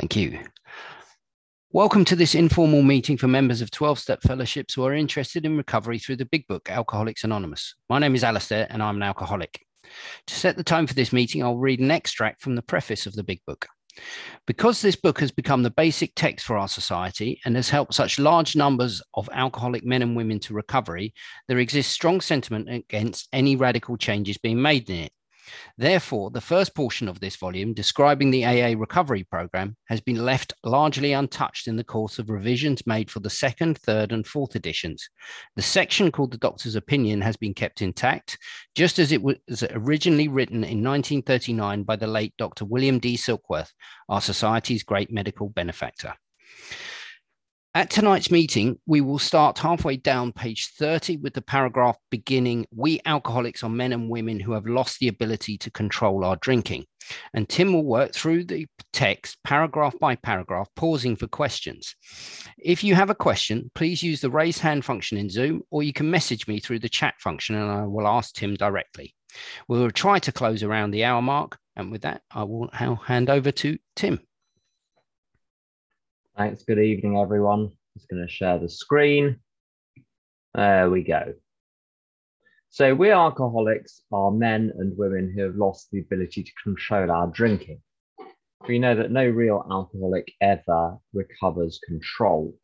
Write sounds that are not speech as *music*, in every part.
Thank you. Welcome to this informal meeting for members of 12 step fellowships who are interested in recovery through the big book, Alcoholics Anonymous. My name is Alastair and I'm an alcoholic. To set the time for this meeting, I'll read an extract from the preface of the big book. Because this book has become the basic text for our society and has helped such large numbers of alcoholic men and women to recovery, there exists strong sentiment against any radical changes being made in it. Therefore, the first portion of this volume, describing the AA recovery program, has been left largely untouched in the course of revisions made for the second, third, and fourth editions. The section called the Doctor's Opinion has been kept intact, just as it was originally written in 1939 by the late Dr. William D. Silkworth, our society's great medical benefactor. At tonight's meeting, we will start halfway down page 30 with the paragraph beginning We alcoholics are men and women who have lost the ability to control our drinking. And Tim will work through the text paragraph by paragraph, pausing for questions. If you have a question, please use the raise hand function in Zoom, or you can message me through the chat function and I will ask Tim directly. We will try to close around the hour mark. And with that, I will now hand over to Tim. Thanks. Good evening, everyone. I'm Just going to share the screen. There we go. So we alcoholics are men and women who have lost the ability to control our drinking. We know that no real alcoholic ever recovers control.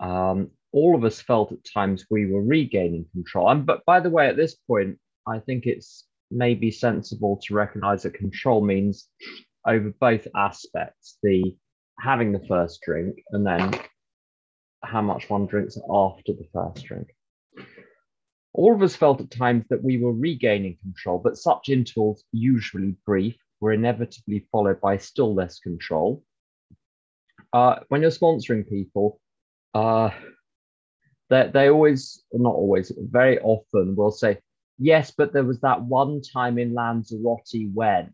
Um, all of us felt at times we were regaining control. And but by the way, at this point, I think it's maybe sensible to recognize that control means over both aspects the having the first drink and then how much one drinks after the first drink. All of us felt at times that we were regaining control, but such intervals, usually brief, were inevitably followed by still less control. Uh, when you're sponsoring people, uh, they, they always, not always, very often will say, yes, but there was that one time in Lanzarote when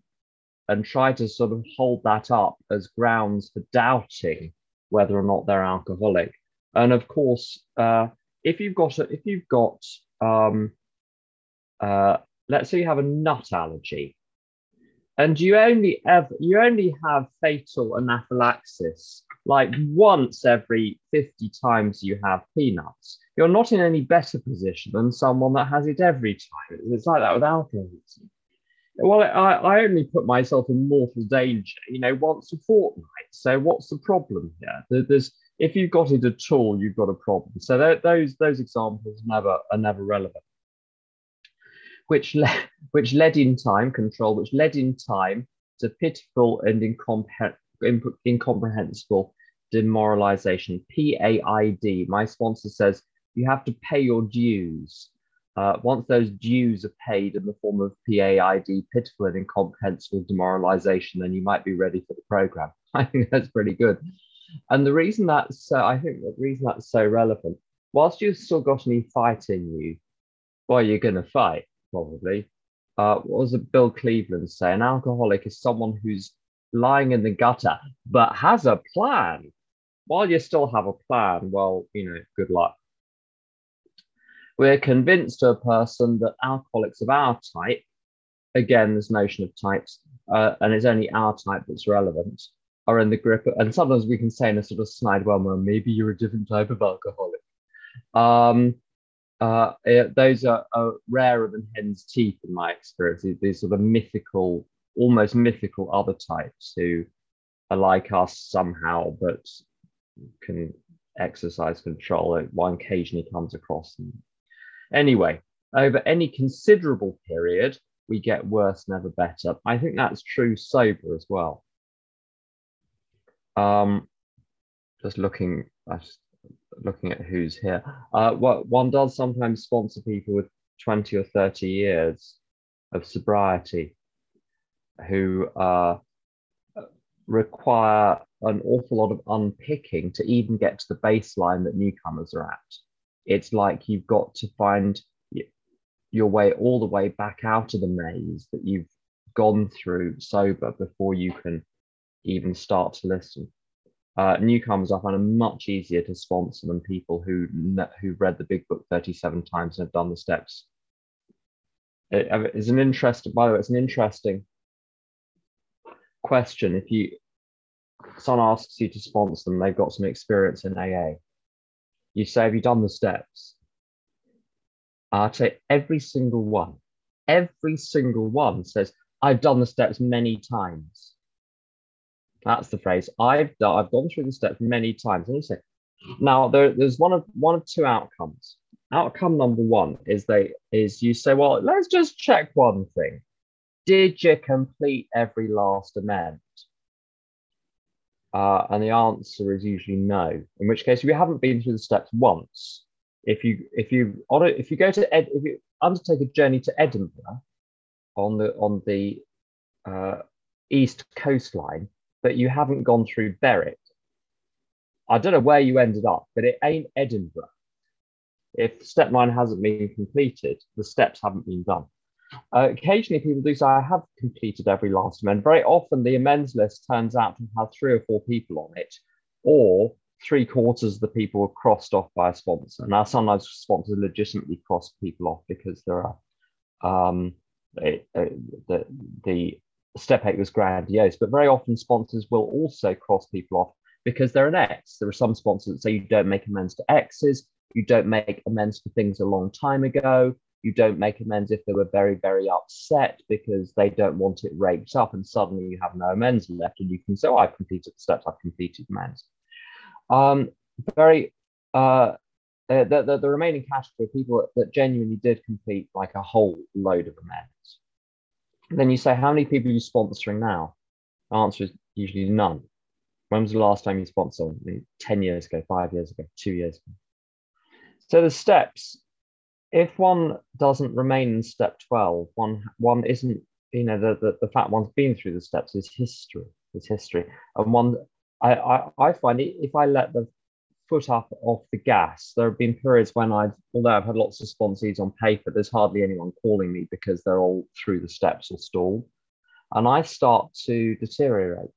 and try to sort of hold that up as grounds for doubting whether or not they're alcoholic. And of course, uh, if you've got a, if you've got um, uh, let's say you have a nut allergy, and you only ever you only have fatal anaphylaxis like once every 50 times you have peanuts, you're not in any better position than someone that has it every time. It's like that with alcoholism. Well, I, I only put myself in mortal danger, you know, once a fortnight. So what's the problem here? There's if you've got it at all, you've got a problem. So those those examples never are never relevant. Which le- *laughs* which led in time control, which led in time to pitiful and incompre- incomprehensible demoralization. PAID. My sponsor says you have to pay your dues. Uh, once those dues are paid in the form of PAID, pitiful and incomprehensible demoralization, then you might be ready for the program. *laughs* I think that's pretty good. And the reason that's, uh, I think the reason that's so relevant, whilst you've still got any fight in you, well, you're going to fight probably. Uh, what was it Bill Cleveland say? An alcoholic is someone who's lying in the gutter but has a plan. While you still have a plan, well, you know, good luck. We're convinced to a person that alcoholics of our type, again, this notion of types, uh, and it's only our type that's relevant, are in the grip. Of, and sometimes we can say in a sort of snide, well, well maybe you're a different type of alcoholic. Um, uh, it, those are, are, rarer than hen's teeth in my experience. These sort of mythical, almost mythical other types who are like us somehow, but can exercise control. One occasionally comes across them. Anyway, over any considerable period, we get worse, never better. I think that's true sober as well. Um, just looking, just looking at who's here. Uh, what one does sometimes sponsor people with 20 or 30 years of sobriety who uh, require an awful lot of unpicking to even get to the baseline that newcomers are at it's like you've got to find your way all the way back out of the maze that you've gone through sober before you can even start to listen. Uh, newcomers I find are much easier to sponsor than people who who read the big book 37 times and have done the steps. It is an interesting, by the way, it's an interesting question. If you someone asks you to sponsor them, they've got some experience in AA. You say, Have you done the steps? I'd say every single one, every single one says, I've done the steps many times. That's the phrase. I've done, I've gone through the steps many times. And you say, now there, there's one of one of two outcomes. Outcome number one is they is you say, well, let's just check one thing. Did you complete every last amend? Uh, and the answer is usually no. In which case, if you haven't been through the steps once, if you if you on if you go to Ed, if you undertake a journey to Edinburgh on the on the uh, east coastline, but you haven't gone through Berwick, I don't know where you ended up, but it ain't Edinburgh. If step nine hasn't been completed, the steps haven't been done. Uh, occasionally, people do say, I have completed every last amend. Very often, the amends list turns out to have three or four people on it, or three quarters of the people were crossed off by a sponsor. Now, sometimes sponsors legitimately cross people off because there are um, it, uh, the, the step eight was grandiose, but very often sponsors will also cross people off because they're an X. There are some sponsors that say you don't make amends to X's, you don't make amends for things a long time ago, you don't make amends if they were very, very upset because they don't want it raked up, and suddenly you have no amends left, and you can say, oh, I've completed the steps, I've completed amends. Um, very, uh, uh, the, the, the, remaining category of people that genuinely did complete like a whole load of amends. then you say, how many people are you sponsoring now? The answer is usually none. When was the last time you sponsored? 10 years ago, five years ago, two years ago. So the steps, if one doesn't remain in step 12, one one isn't, you know, the, the, the fact one's been through the steps is history, is history. And one I, I, I find if I let the foot up off the gas, there have been periods when I've, although I've had lots of sponsees on paper, there's hardly anyone calling me because they're all through the steps or stalled. And I start to deteriorate.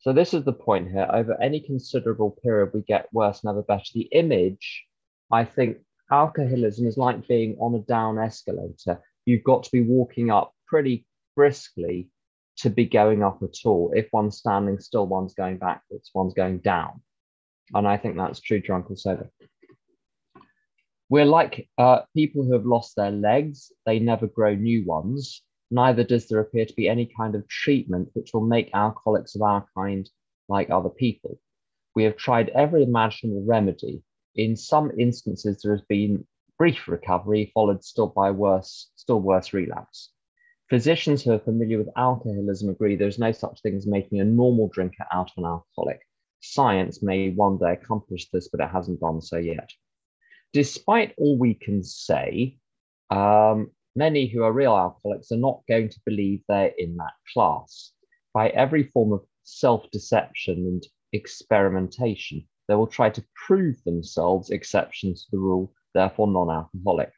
So this is the point here. Over any considerable period, we get worse, never better. The image, I think, alcoholism is like being on a down escalator. You've got to be walking up pretty briskly to be going up at all. If one's standing still, one's going backwards, one's going down. And I think that's true drunk or sober. We're like uh, people who have lost their legs, they never grow new ones neither does there appear to be any kind of treatment which will make alcoholics of our kind like other people. We have tried every imaginable remedy. In some instances, there has been brief recovery followed still by worse, still worse relapse. Physicians who are familiar with alcoholism agree there's no such thing as making a normal drinker out of an alcoholic. Science may one day accomplish this, but it hasn't done so yet. Despite all we can say, um, many who are real alcoholics are not going to believe they're in that class. By every form of self deception and experimentation, they will try to prove themselves exceptions to the rule, therefore non alcoholic.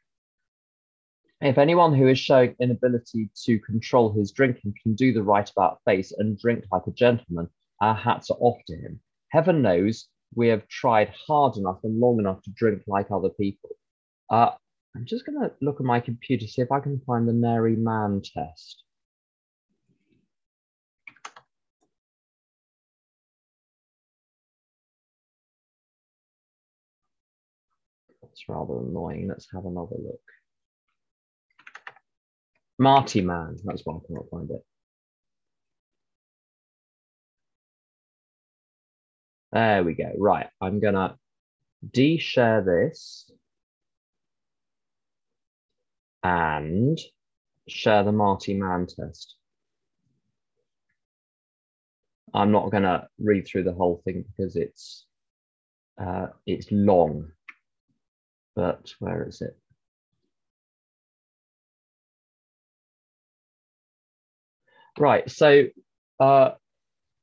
If anyone who is showing inability to control his drinking can do the right about face and drink like a gentleman, our hats are off to him. Heaven knows we have tried hard enough and long enough to drink like other people. Uh, I'm just going to look at my computer, see if I can find the Mary Mann test. That's rather annoying. Let's have another look. Marty Mann, that's why I cannot find it. There we go. Right, I'm gonna de-share this and share the Marty Mann test. I'm not going to read through the whole thing because it's uh, it's long, but where is it? Right, so uh,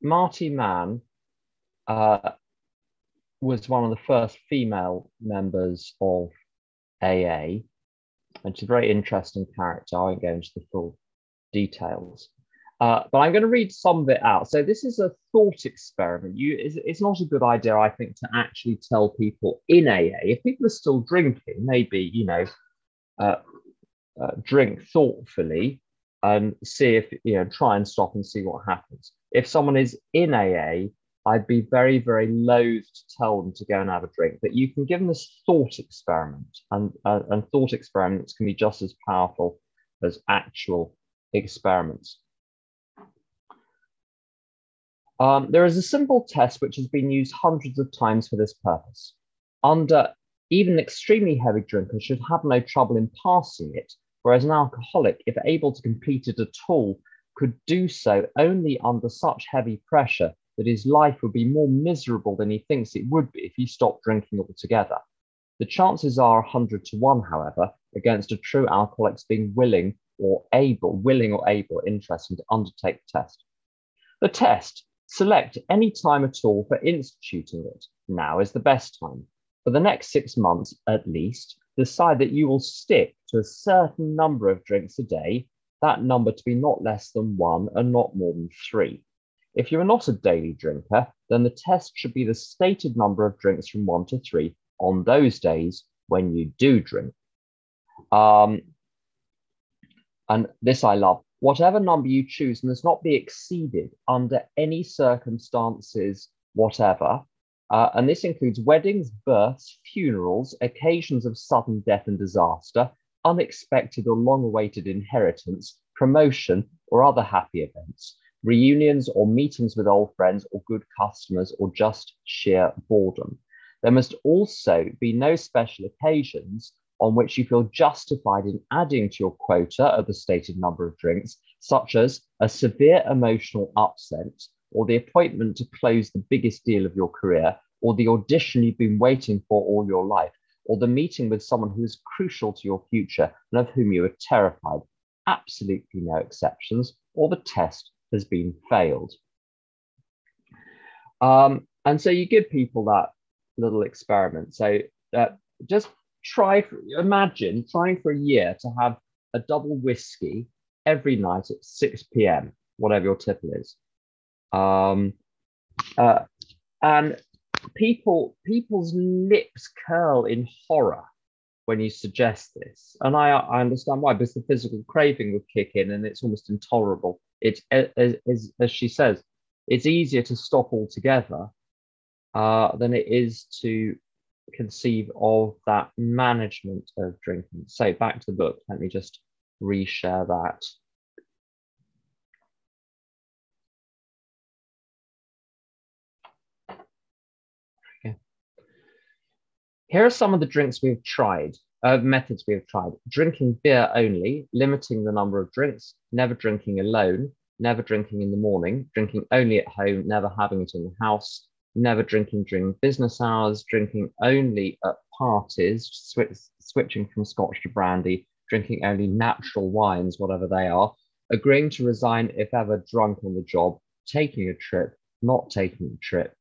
Marty Mann uh, was one of the first female members of AA and she's a very interesting character. I won't go into the full details. Uh, but I'm going to read some of it out. So this is a thought experiment. You, it's, it's, not a good idea, I think, to actually tell people in AA if people are still drinking, maybe you know, uh, uh, drink thoughtfully and see if you know, try and stop and see what happens. If someone is in AA, I'd be very, very loath to tell them to go and have a drink, but you can give them this thought experiment, and, uh, and thought experiments can be just as powerful as actual experiments. Um, there is a simple test which has been used hundreds of times for this purpose. Under even an extremely heavy drinkers should have no trouble in passing it, whereas an alcoholic, if able to complete it at all, could do so only under such heavy pressure that his life would be more miserable than he thinks it would be if he stopped drinking altogether. The chances are 100 to 1, however, against a true alcoholic's being willing or able, willing or able, interested to undertake the test. The test, select any time at all for instituting it. Now is the best time. For the next six months at least, decide that you will stick to a certain number of drinks a day, that number to be not less than one and not more than three. If you are not a daily drinker, then the test should be the stated number of drinks from one to three on those days when you do drink. Um, and this I love. Whatever number you choose must not be exceeded under any circumstances whatever. Uh, and this includes weddings, births, funerals, occasions of sudden death and disaster, unexpected or long awaited inheritance, promotion, or other happy events reunions or meetings with old friends or good customers, or just sheer boredom. There must also be no special occasions on which you feel justified in adding to your quota of the stated number of drinks, such as a severe emotional upset, or the appointment to close the biggest deal of your career, or the audition you've been waiting for all your life, or the meeting with someone who is crucial to your future and of whom you are terrified. Absolutely no exceptions, or the test has been failed. Um, and so you give people that little experiment. So uh, just try, for, imagine trying for a year to have a double whiskey every night at 6 p.m., whatever your tipple is. Um, uh, and people people's lips curl in horror when you suggest this. And I, I understand why, because the physical craving would kick in and it's almost intolerable it's as, as, as she says, it's easier to stop altogether uh, than it is to conceive of that management of drinking. So back to the book, let me just reshare that. Here are some of the drinks we've tried uh, methods we have tried drinking beer only, limiting the number of drinks, never drinking alone, never drinking in the morning, drinking only at home, never having it in the house, never drinking during business hours, drinking only at parties, switching from scotch to brandy, drinking only natural wines, whatever they are, agreeing to resign if ever drunk on the job, taking a trip, not taking a trip,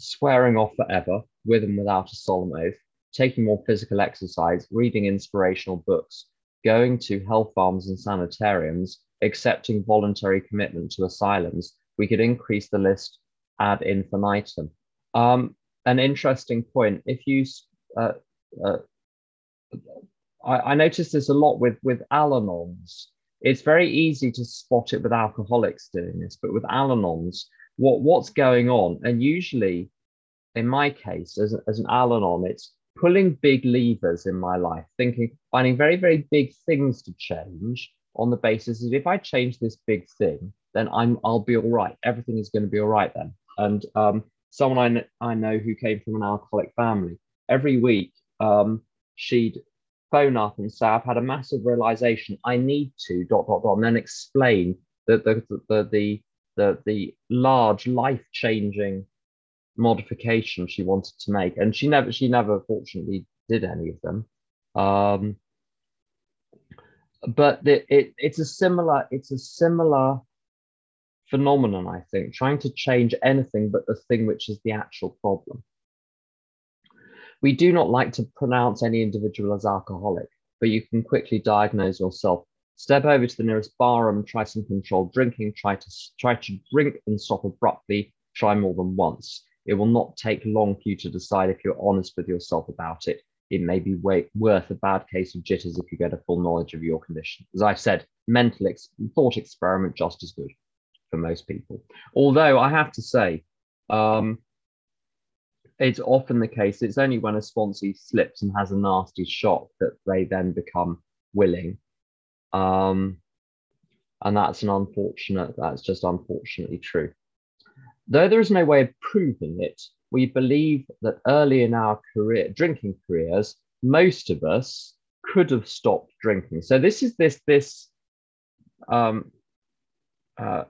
swearing off forever, with and without a solemn oath, taking more physical exercise, reading inspirational books, going to health farms and sanitariums, accepting voluntary commitment to asylums, we could increase the list ad infinitum. Um, an interesting point, if you, uh, uh, I, I noticed this a lot with, with Al-Anons. It's very easy to spot it with alcoholics doing this, but with Al-Anons, what, what's going on? And usually, in my case, as, as an Al-Anon, it's pulling big levers in my life, thinking, finding very, very big things to change on the basis that if I change this big thing, then I'm I'll be all right. Everything is going to be all right then. And um, someone I, kn- I know who came from an alcoholic family, every week um, she'd phone up and say, I've had a massive realization. I need to dot dot dot, and then explain the the the the the, the large life changing modification she wanted to make, and she never she never fortunately did any of them. Um, but the, it, it's a similar it's a similar phenomenon, I think, trying to change anything but the thing which is the actual problem. We do not like to pronounce any individual as alcoholic, but you can quickly diagnose yourself. Step over to the nearest bar and try some controlled drinking. Try to try to drink and stop abruptly. Try more than once. It will not take long for you to decide if you're honest with yourself about it. It may be worth a bad case of jitters if you get a full knowledge of your condition. As I've said, mental ex- thought experiment just as good. For most people. Although I have to say, um, it's often the case, it's only when a sponsee slips and has a nasty shock that they then become willing. Um, and that's an unfortunate, that's just unfortunately true. Though there is no way of proving it, we believe that early in our career, drinking careers, most of us could have stopped drinking. So this is this this um, uh,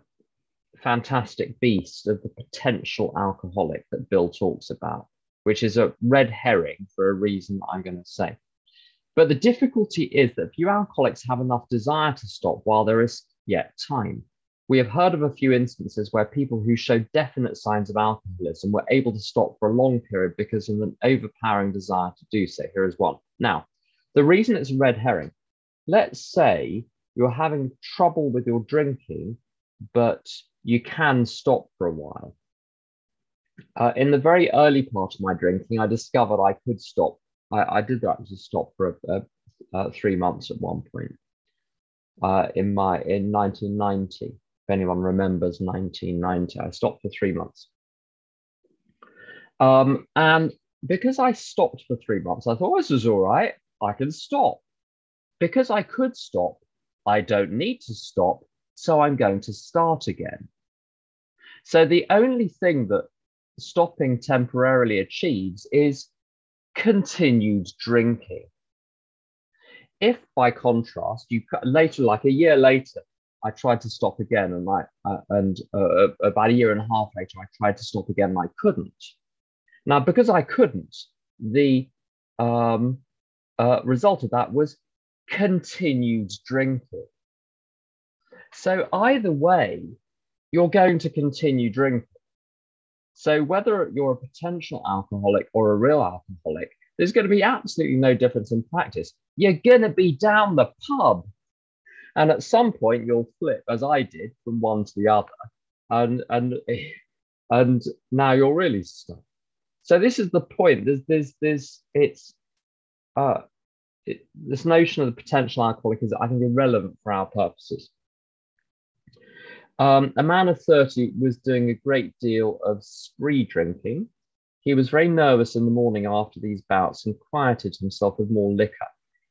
fantastic beast of the potential alcoholic that Bill talks about, which is a red herring for a reason that I'm going to say. But the difficulty is that few alcoholics have enough desire to stop while there is yet time. We have heard of a few instances where people who showed definite signs of alcoholism were able to stop for a long period because of an overpowering desire to do so. Here is one. Now, the reason it's a red herring, let's say you're having trouble with your drinking, but you can stop for a while. Uh, in the very early part of my drinking, I discovered I could stop. I, I did actually stop for a, a, a three months at one point uh, in my in 1990. If anyone remembers 1990, I stopped for three months. Um, and because I stopped for three months, I thought this was all right. I can stop. Because I could stop, I don't need to stop. So I'm going to start again. So the only thing that stopping temporarily achieves is continued drinking. If by contrast, you later, like a year later, I tried to stop again, and I uh, and uh, about a year and a half later, I tried to stop again, and I couldn't. Now, because I couldn't, the um, uh, result of that was continued drinking. So either way, you're going to continue drinking. So whether you're a potential alcoholic or a real alcoholic, there's going to be absolutely no difference in practice. You're going to be down the pub. And at some point you'll flip, as I did, from one to the other. And and *laughs* and now you're really stuck. So this is the point. There's there's there's it's uh it, this notion of the potential alcoholic is I think irrelevant for our purposes. Um, a man of 30 was doing a great deal of spree drinking. He was very nervous in the morning after these bouts and quieted himself with more liquor.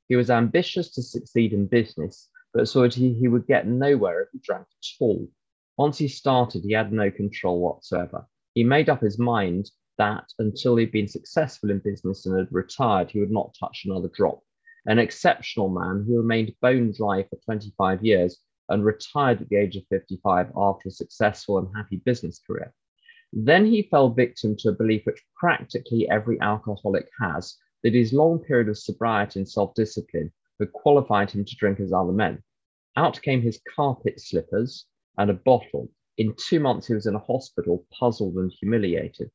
He was ambitious to succeed in business, but saw that he, he would get nowhere if he drank at all. Once he started, he had no control whatsoever. He made up his mind that until he'd been successful in business and had retired, he would not touch another drop. An exceptional man who remained bone dry for 25 years and retired at the age of 55 after a successful and happy business career. Then he fell victim to a belief which practically every alcoholic has that his long period of sobriety and self discipline had qualified him to drink as other men. Out came his carpet slippers and a bottle. In two months, he was in a hospital, puzzled and humiliated.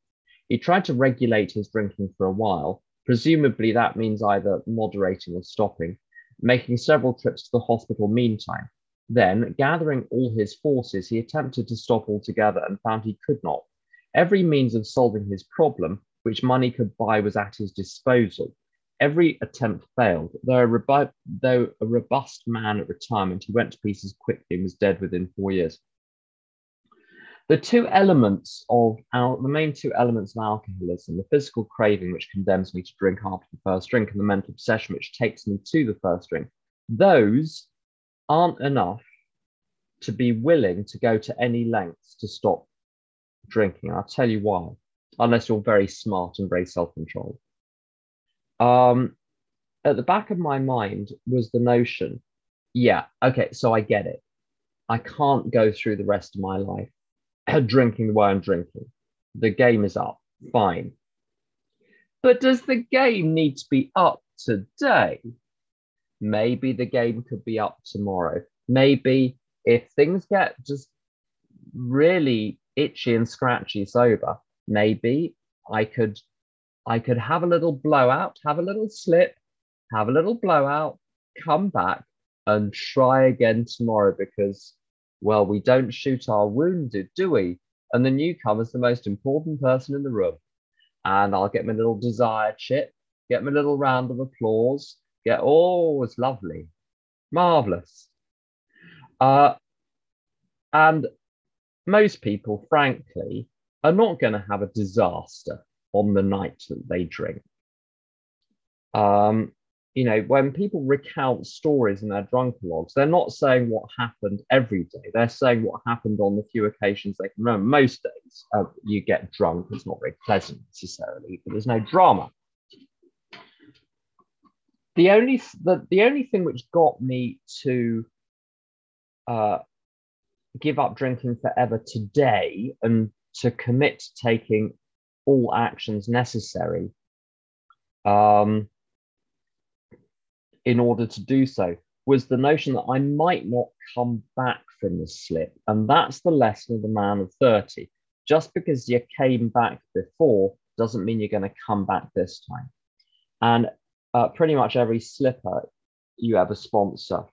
He tried to regulate his drinking for a while. Presumably, that means either moderating or stopping, making several trips to the hospital meantime. Then, gathering all his forces, he attempted to stop altogether and found he could not. Every means of solving his problem, which money could buy, was at his disposal. Every attempt failed. Though a, rebu- though a robust man at retirement, he went to pieces quickly and was dead within four years. The two elements of our, the main two elements of alcoholism, the physical craving, which condemns me to drink after the first drink, and the mental obsession, which takes me to the first drink, those aren't enough to be willing to go to any lengths to stop drinking. I'll tell you why, unless you're very smart and very self controlled. Um, at the back of my mind was the notion yeah, okay, so I get it. I can't go through the rest of my life *clears throat* drinking the way I'm drinking. The game is up, fine. But does the game need to be up today? Maybe the game could be up tomorrow. Maybe if things get just really itchy and scratchy sober, maybe I could I could have a little blowout, have a little slip, have a little blowout, come back and try again tomorrow because well, we don't shoot our wounded, do we? And the newcomer's the most important person in the room. And I'll get my little desire chip, get my little round of applause, get, oh, it's lovely, marvelous. Uh, and most people, frankly, are not going to have a disaster on the night that they drink. Um, you know, when people recount stories in their drunkalogs, they're not saying what happened every day. They're saying what happened on the few occasions they can remember. Most days uh, you get drunk. It's not very pleasant necessarily, but there's no drama. The only the, the only thing which got me to uh, give up drinking forever today and to commit to taking all actions necessary um, in order to do so was the notion that I might not come back from the slip. And that's the lesson of the man of 30. Just because you came back before doesn't mean you're going to come back this time. And uh, pretty much every slipper you ever sponsor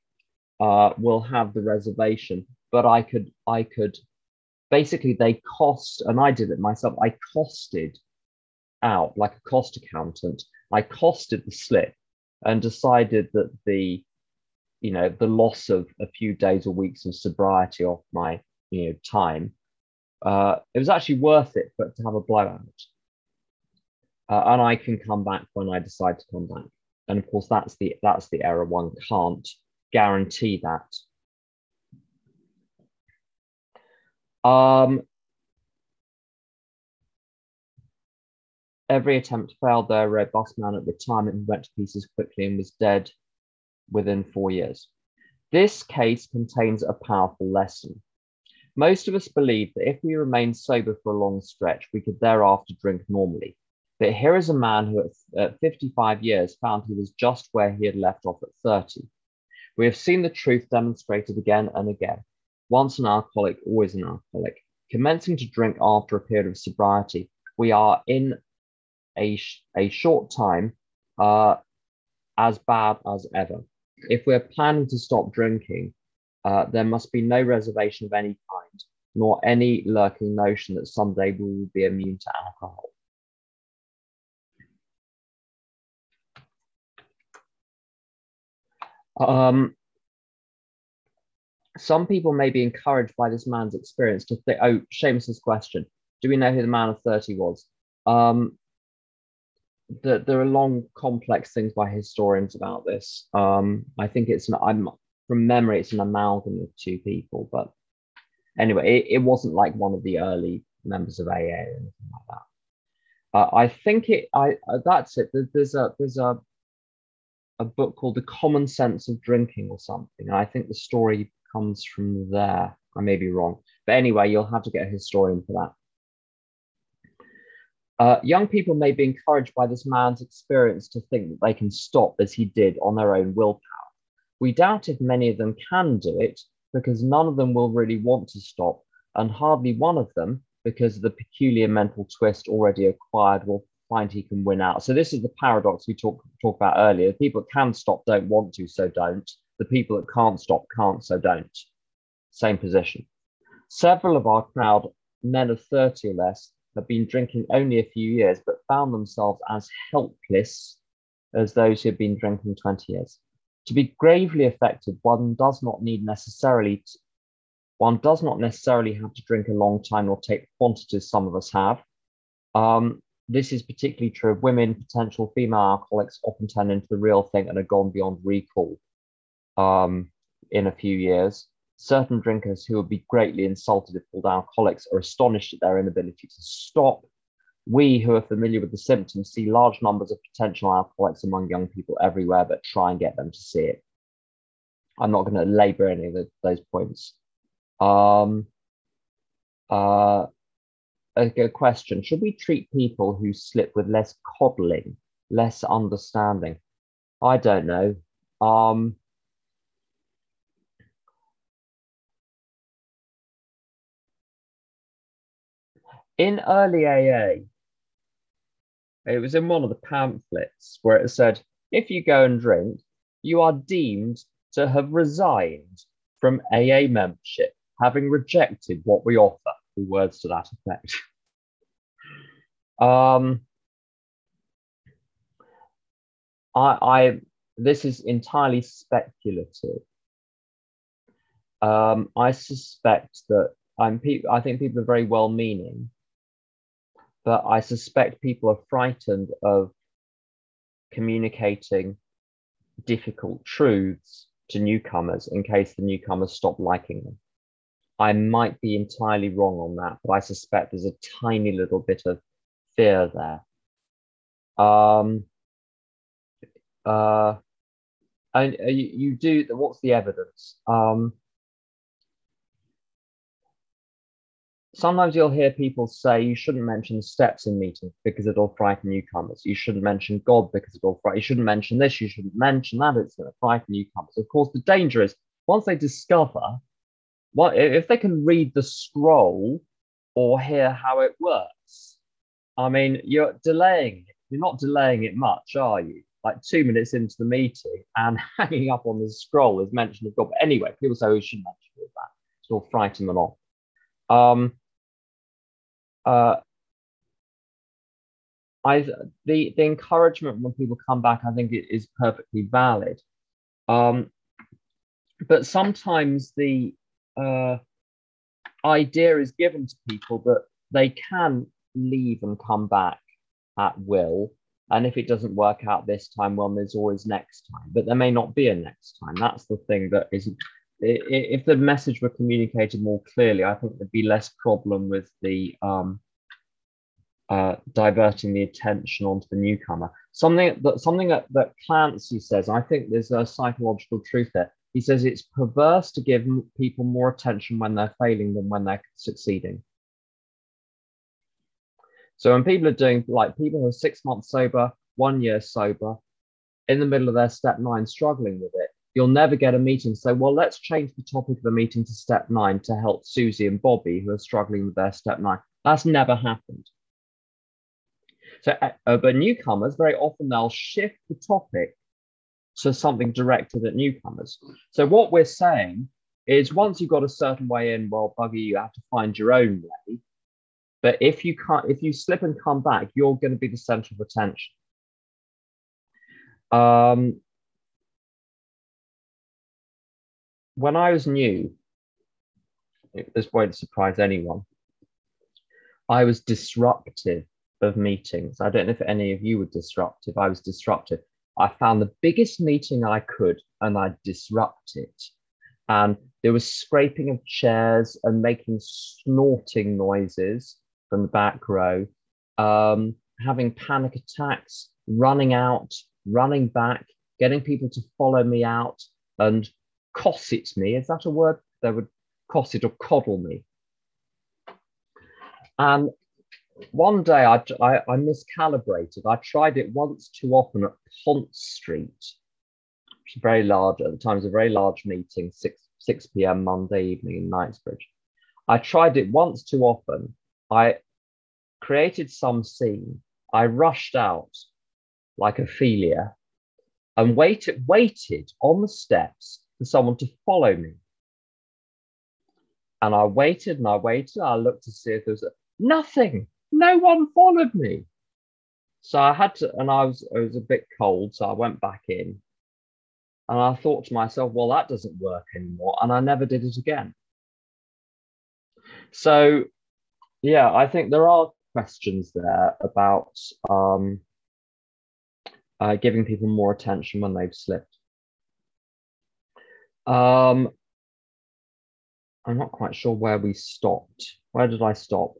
uh, will have the reservation. But I could, I could basically they cost, and I did it myself. I costed out like a cost accountant. I costed the slip and decided that the you know the loss of a few days or weeks of sobriety off my you know time uh, it was actually worth it but to have a blowout uh, and i can come back when i decide to come back and of course that's the that's the error one can't guarantee that um, Every attempt failed. Their robust man at retirement went to pieces quickly and was dead within four years. This case contains a powerful lesson. Most of us believe that if we remained sober for a long stretch, we could thereafter drink normally. Here is a man who, at 55 years, found he was just where he had left off at 30. We have seen the truth demonstrated again and again. Once an alcoholic, always an alcoholic. Commencing to drink after a period of sobriety, we are in a, a short time uh, as bad as ever. If we're planning to stop drinking, uh, there must be no reservation of any kind, nor any lurking notion that someday we will be immune to alcohol. Um, some people may be encouraged by this man's experience to think, oh, Seamus's question, do we know who the man of 30 was? Um, the, there are long, complex things by historians about this. Um, I think it's an, I'm from memory, it's an amalgam of two people, but anyway, it, it wasn't like one of the early members of AA or anything like that. Uh, I think it. I uh, that's it. There's a there's a a book called The Common Sense of Drinking or something. And I think the story comes from there. I may be wrong, but anyway, you'll have to get a historian for that. Uh, young people may be encouraged by this man's experience to think that they can stop as he did on their own willpower. We doubt if many of them can do it because none of them will really want to stop, and hardly one of them, because of the peculiar mental twist already acquired, will find he can win out. So this is the paradox we talked talk about earlier. People that can stop don't want to, so don't. The people that can't stop can't, so don't. Same position. Several of our crowd, men of 30 or less, have been drinking only a few years, but found themselves as helpless as those who have been drinking 20 years. To be gravely affected, one does not need necessarily to, one does not necessarily have to drink a long time or take quantities some of us have. Um, this is particularly true of women. Potential female alcoholics often turn into the real thing and are gone beyond recall um, in a few years. Certain drinkers who would be greatly insulted if called alcoholics are astonished at their inability to stop. We who are familiar with the symptoms see large numbers of potential alcoholics among young people everywhere, but try and get them to see it. I'm not going to labor any of the, those points. Um, uh, a, a question Should we treat people who slip with less coddling, less understanding? I don't know. Um, in early AA, it was in one of the pamphlets where it said, if you go and drink, you are deemed to have resigned from AA membership, having rejected what we offer. Words to that effect. um, I, I, this is entirely speculative. Um, I suspect that I'm pe- I think people are very well meaning, but I suspect people are frightened of communicating difficult truths to newcomers in case the newcomers stop liking them. I might be entirely wrong on that, but I suspect there's a tiny little bit of fear there. Um, uh, and uh, you, you do, what's the evidence? Um, sometimes you'll hear people say you shouldn't mention steps in meetings because it'll frighten newcomers. You shouldn't mention God because it'll frighten. You shouldn't mention this. You shouldn't mention that. It's going to frighten newcomers. Of course, the danger is once they discover what if they can read the scroll or hear how it works. I mean, you're delaying it. You're not delaying it much, are you? Like two minutes into the meeting and *laughs* hanging up on the scroll is mention of God. But anyway, people say we oh, shouldn't mention that. It'll frighten them off. Um, uh, I the the encouragement when people come back, I think it is perfectly valid. Um, but sometimes the uh, idea is given to people that they can leave and come back at will. And if it doesn't work out this time, well, there's always next time. But there may not be a next time. That's the thing that is if the message were communicated more clearly, I think there'd be less problem with the um, uh, diverting the attention onto the newcomer. Something that something that, that Clancy says, I think there's a psychological truth there. He says it's perverse to give people more attention when they're failing than when they're succeeding. So when people are doing like people who are six months sober, one year sober, in the middle of their step nine struggling with it, you'll never get a meeting say, well, let's change the topic of the meeting to step nine to help Susie and Bobby who are struggling with their step nine. That's never happened. So, uh, but newcomers, very often they'll shift the topic to something directed at newcomers. So, what we're saying is once you've got a certain way in, well, buggy, you have to find your own way. But if you can't, if you slip and come back, you're going to be the center of attention. Um, when I was new, this won't surprise anyone, I was disruptive of meetings. I don't know if any of you were disruptive. I was disruptive. I found the biggest meeting I could and I disrupt it. And there was scraping of chairs and making snorting noises from the back row, um, having panic attacks, running out, running back, getting people to follow me out and cosset me. Is that a word? They would cosset or coddle me. And one day I, I, I, miscalibrated. I tried it once too often at Pont Street, which is very large at the time. It was a very large meeting, 6, 6 p.m. Monday evening in Knightsbridge. I tried it once too often I created some scene. I rushed out like Ophelia and waited, waited on the steps for someone to follow me. And I waited and I waited. I looked to see if there was a, nothing. No one followed me. So I had to, and I was, I was a bit cold. So I went back in and I thought to myself, well, that doesn't work anymore. And I never did it again. So yeah, I think there are questions there about um, uh, giving people more attention when they've slipped. Um, I'm not quite sure where we stopped. Where did I stop?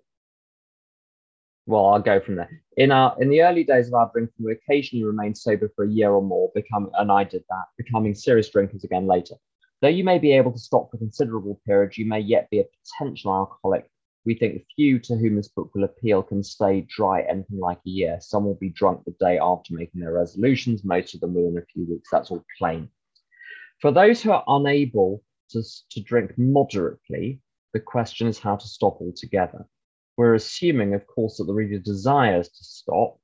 Well, I'll go from there. In our in the early days of our drinking, we occasionally remained sober for a year or more, become and I did that, becoming serious drinkers again later. Though you may be able to stop for considerable periods, you may yet be a potential alcoholic we think few to whom this book will appeal can stay dry anything like a year. Some will be drunk the day after making their resolutions. Most of them within a few weeks. That's all plain. For those who are unable to, to drink moderately, the question is how to stop altogether. We're assuming, of course, that the reader desires to stop.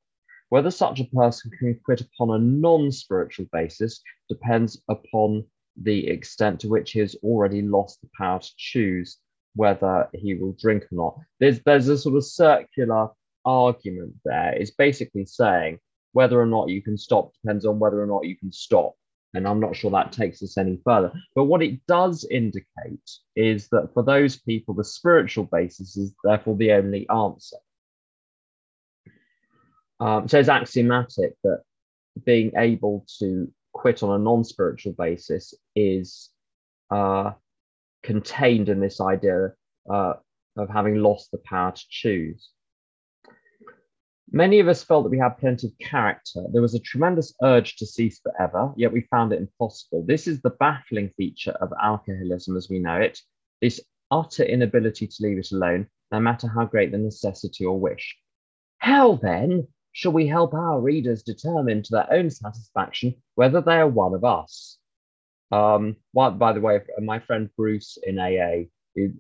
Whether such a person can quit upon a non spiritual basis depends upon the extent to which he has already lost the power to choose whether he will drink or not. There's there's a sort of circular argument there. It's basically saying whether or not you can stop depends on whether or not you can stop. And I'm not sure that takes us any further. But what it does indicate is that for those people, the spiritual basis is therefore the only answer. Um, so it's axiomatic that being able to quit on a non spiritual basis is uh, contained in this idea uh, of having lost the power to choose. Many of us felt that we had plenty of character. There was a tremendous urge to cease forever, yet we found it impossible. This is the baffling feature of alcoholism as we know it this utter inability to leave it alone, no matter how great the necessity or wish. How then shall we help our readers determine to their own satisfaction whether they are one of us? Um, well, by the way, my friend Bruce in AA, who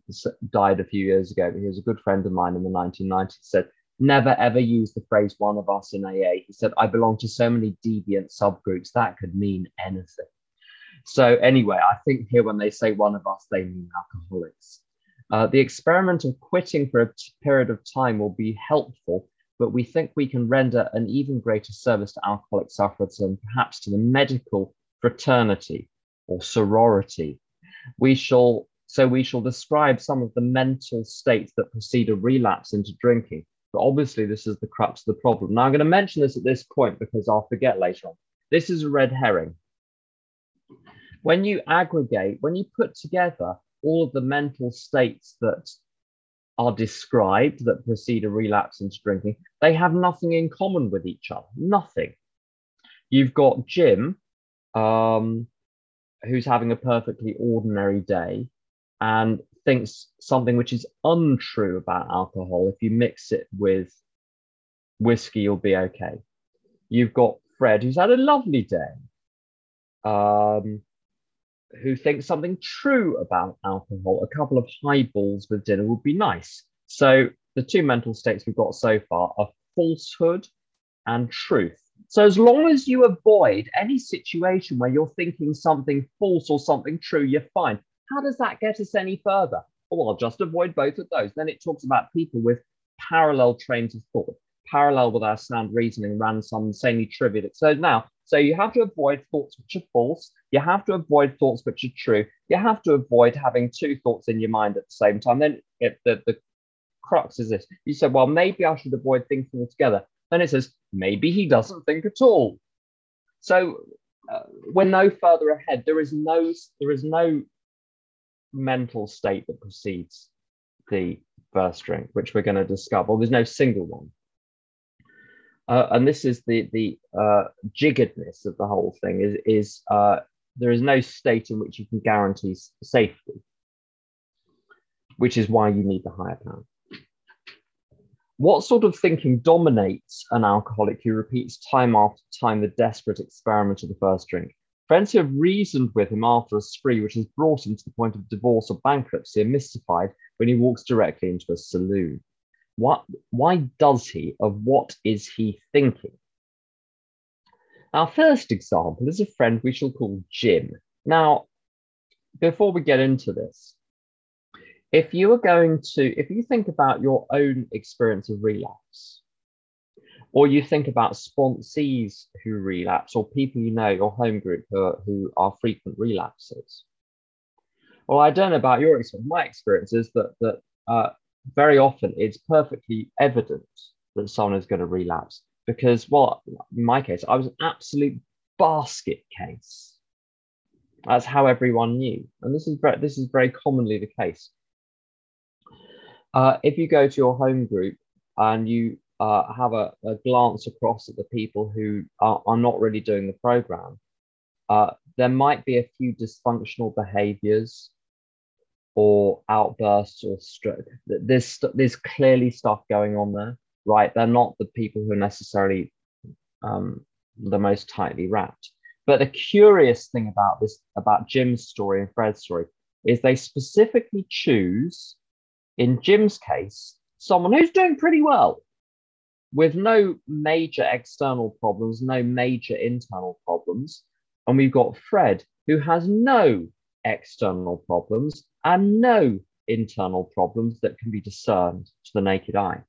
died a few years ago, he was a good friend of mine in the 1990s, said, never ever use the phrase one of us in AA. He said, I belong to so many deviant subgroups that could mean anything. So, anyway, I think here when they say one of us, they mean alcoholics. Uh, the experiment of quitting for a period of time will be helpful, but we think we can render an even greater service to alcoholic sufferers and perhaps to the medical fraternity or sorority. We shall so we shall describe some of the mental states that precede a relapse into drinking but obviously, this is the crux of the problem. Now, I'm going to mention this at this point because I'll forget later on. This is a red herring. When you aggregate, when you put together all of the mental states that are described that precede a relapse into drinking, they have nothing in common with each other. Nothing. You've got Jim, um, who's having a perfectly ordinary day, and thinks something which is untrue about alcohol, if you mix it with whiskey, you'll be okay. You've got Fred, who's had a lovely day, um, who thinks something true about alcohol. A couple of highballs with dinner would be nice. So the two mental states we've got so far are falsehood and truth. So as long as you avoid any situation where you're thinking something false or something true, you're fine. How does that get us any further? Well, I'll just avoid both of those. Then it talks about people with parallel trains of thought, parallel with our sound reasoning, ran some insanely trivial. So now, so you have to avoid thoughts which are false. You have to avoid thoughts which are true. You have to avoid having two thoughts in your mind at the same time. Then it, the, the crux is this. You said, well, maybe I should avoid thinking altogether. Then it says, maybe he doesn't think at all. So uh, we're no further ahead. There is no, there is no mental state that precedes the first drink, which we're going to discover. There's no single one. Uh, and this is the the uh, jiggeredness of the whole thing is is uh, there is no state in which you can guarantee safety, which is why you need the higher power. What sort of thinking dominates an alcoholic who repeats time after time the desperate experiment of the first drink? Friends who have reasoned with him after a spree which has brought him to the point of divorce or bankruptcy are mystified when he walks directly into a saloon. What, why does he? Of what is he thinking? Our first example is a friend we shall call Jim. Now, before we get into this, if you are going to, if you think about your own experience of relapse, or you think about sponsees who relapse or people you know, your home group who are, who are frequent relapses Well, I don't know about your experience. My experience is that, that uh, very often it's perfectly evident that someone is going to relapse because, well, in my case, I was an absolute basket case. That's how everyone knew, and this is very, this is very commonly the case. Uh, if you go to your home group and you uh, have a, a, glance across at the people who are, are not really doing the program, uh, there might be a few dysfunctional behaviors or outbursts or. There's, there's clearly stuff going on there, right? They're not the people who are necessarily um, the most tightly wrapped. But the curious thing about this, about Jim's story and Fred's story, is they specifically choose, in Jim's case, someone who's doing pretty well with no major external problems, no major internal problems. And we've got Fred, who has no external problems and no internal problems that can be discerned to the naked eye.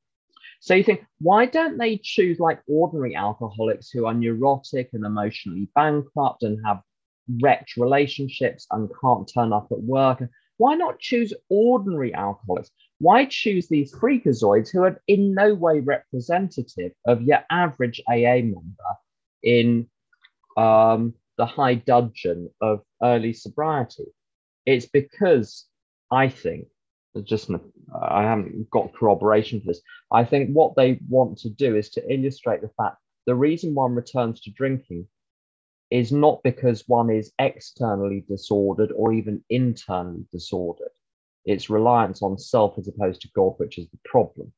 So you think, why don't they choose like ordinary alcoholics who are neurotic and emotionally bankrupt and have wrecked relationships and can't turn up at work. Why not choose ordinary alcoholics? Why choose these freakazoids who are in no way representative of your average AA member in um, the high dudgeon of early sobriety? It's because I think just I haven't got corroboration for this. I think what they want to do is to illustrate the fact the reason one returns to drinking is not because one is externally disordered or even internally disordered. It's reliance on self as opposed to God, which is the problem.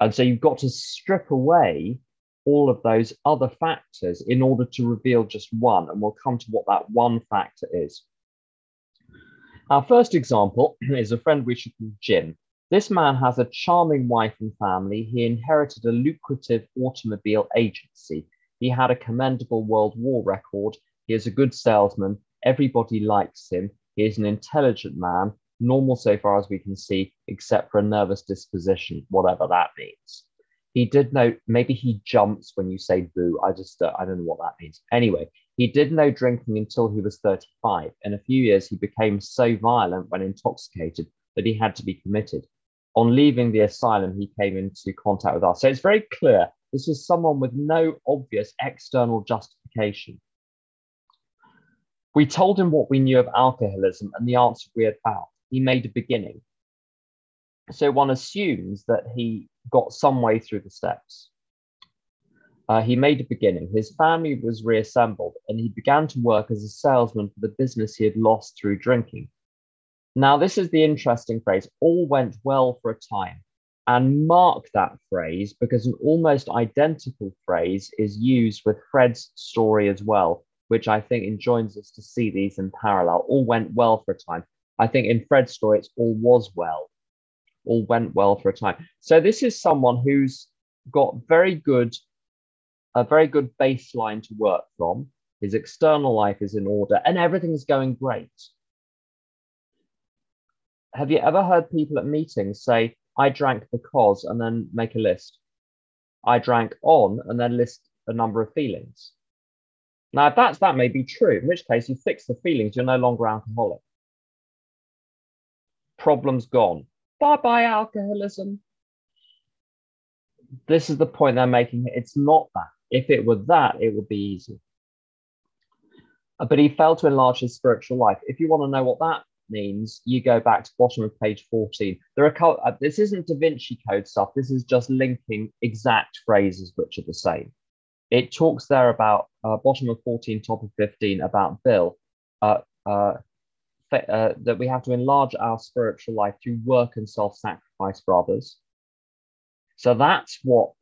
And so you've got to strip away all of those other factors in order to reveal just one. And we'll come to what that one factor is. Our first example *clears throat* is a friend we should call Jim. This man has a charming wife and family. He inherited a lucrative automobile agency. He had a commendable World War record. He is a good salesman. Everybody likes him. He is an intelligent man, normal so far as we can see, except for a nervous disposition, whatever that means. He did know, maybe he jumps when you say boo. I just, uh, I don't know what that means. Anyway, he did no drinking until he was 35. In a few years, he became so violent when intoxicated that he had to be committed. On leaving the asylum, he came into contact with us. So it's very clear this is someone with no obvious external justification. We told him what we knew of alcoholism and the answer we had found. He made a beginning. So one assumes that he got some way through the steps. Uh, he made a beginning. His family was reassembled, and he began to work as a salesman for the business he had lost through drinking. Now, this is the interesting phrase all went well for a time. And mark that phrase because an almost identical phrase is used with Fred's story as well, which I think enjoins us to see these in parallel. All went well for a time. I think in Fred's story, it's all was well, all went well for a time. So this is someone who's got very good a very good baseline to work from. His external life is in order and everything's going great. Have you ever heard people at meetings say, I drank because, and then make a list? I drank on, and then list a number of feelings. Now, if that's that may be true, in which case you fix the feelings, you're no longer alcoholic. Problem's gone. Bye bye, alcoholism. This is the point they're making. It's not that. If it were that, it would be easy. Uh, but he failed to enlarge his spiritual life. If you want to know what that means, you go back to bottom of page 14. There are uh, this isn't Da Vinci Code stuff. This is just linking exact phrases which are the same. It talks there about uh, bottom of 14, top of 15 about Bill. Uh, uh, that we have to enlarge our spiritual life through work and self-sacrifice for others. So that's what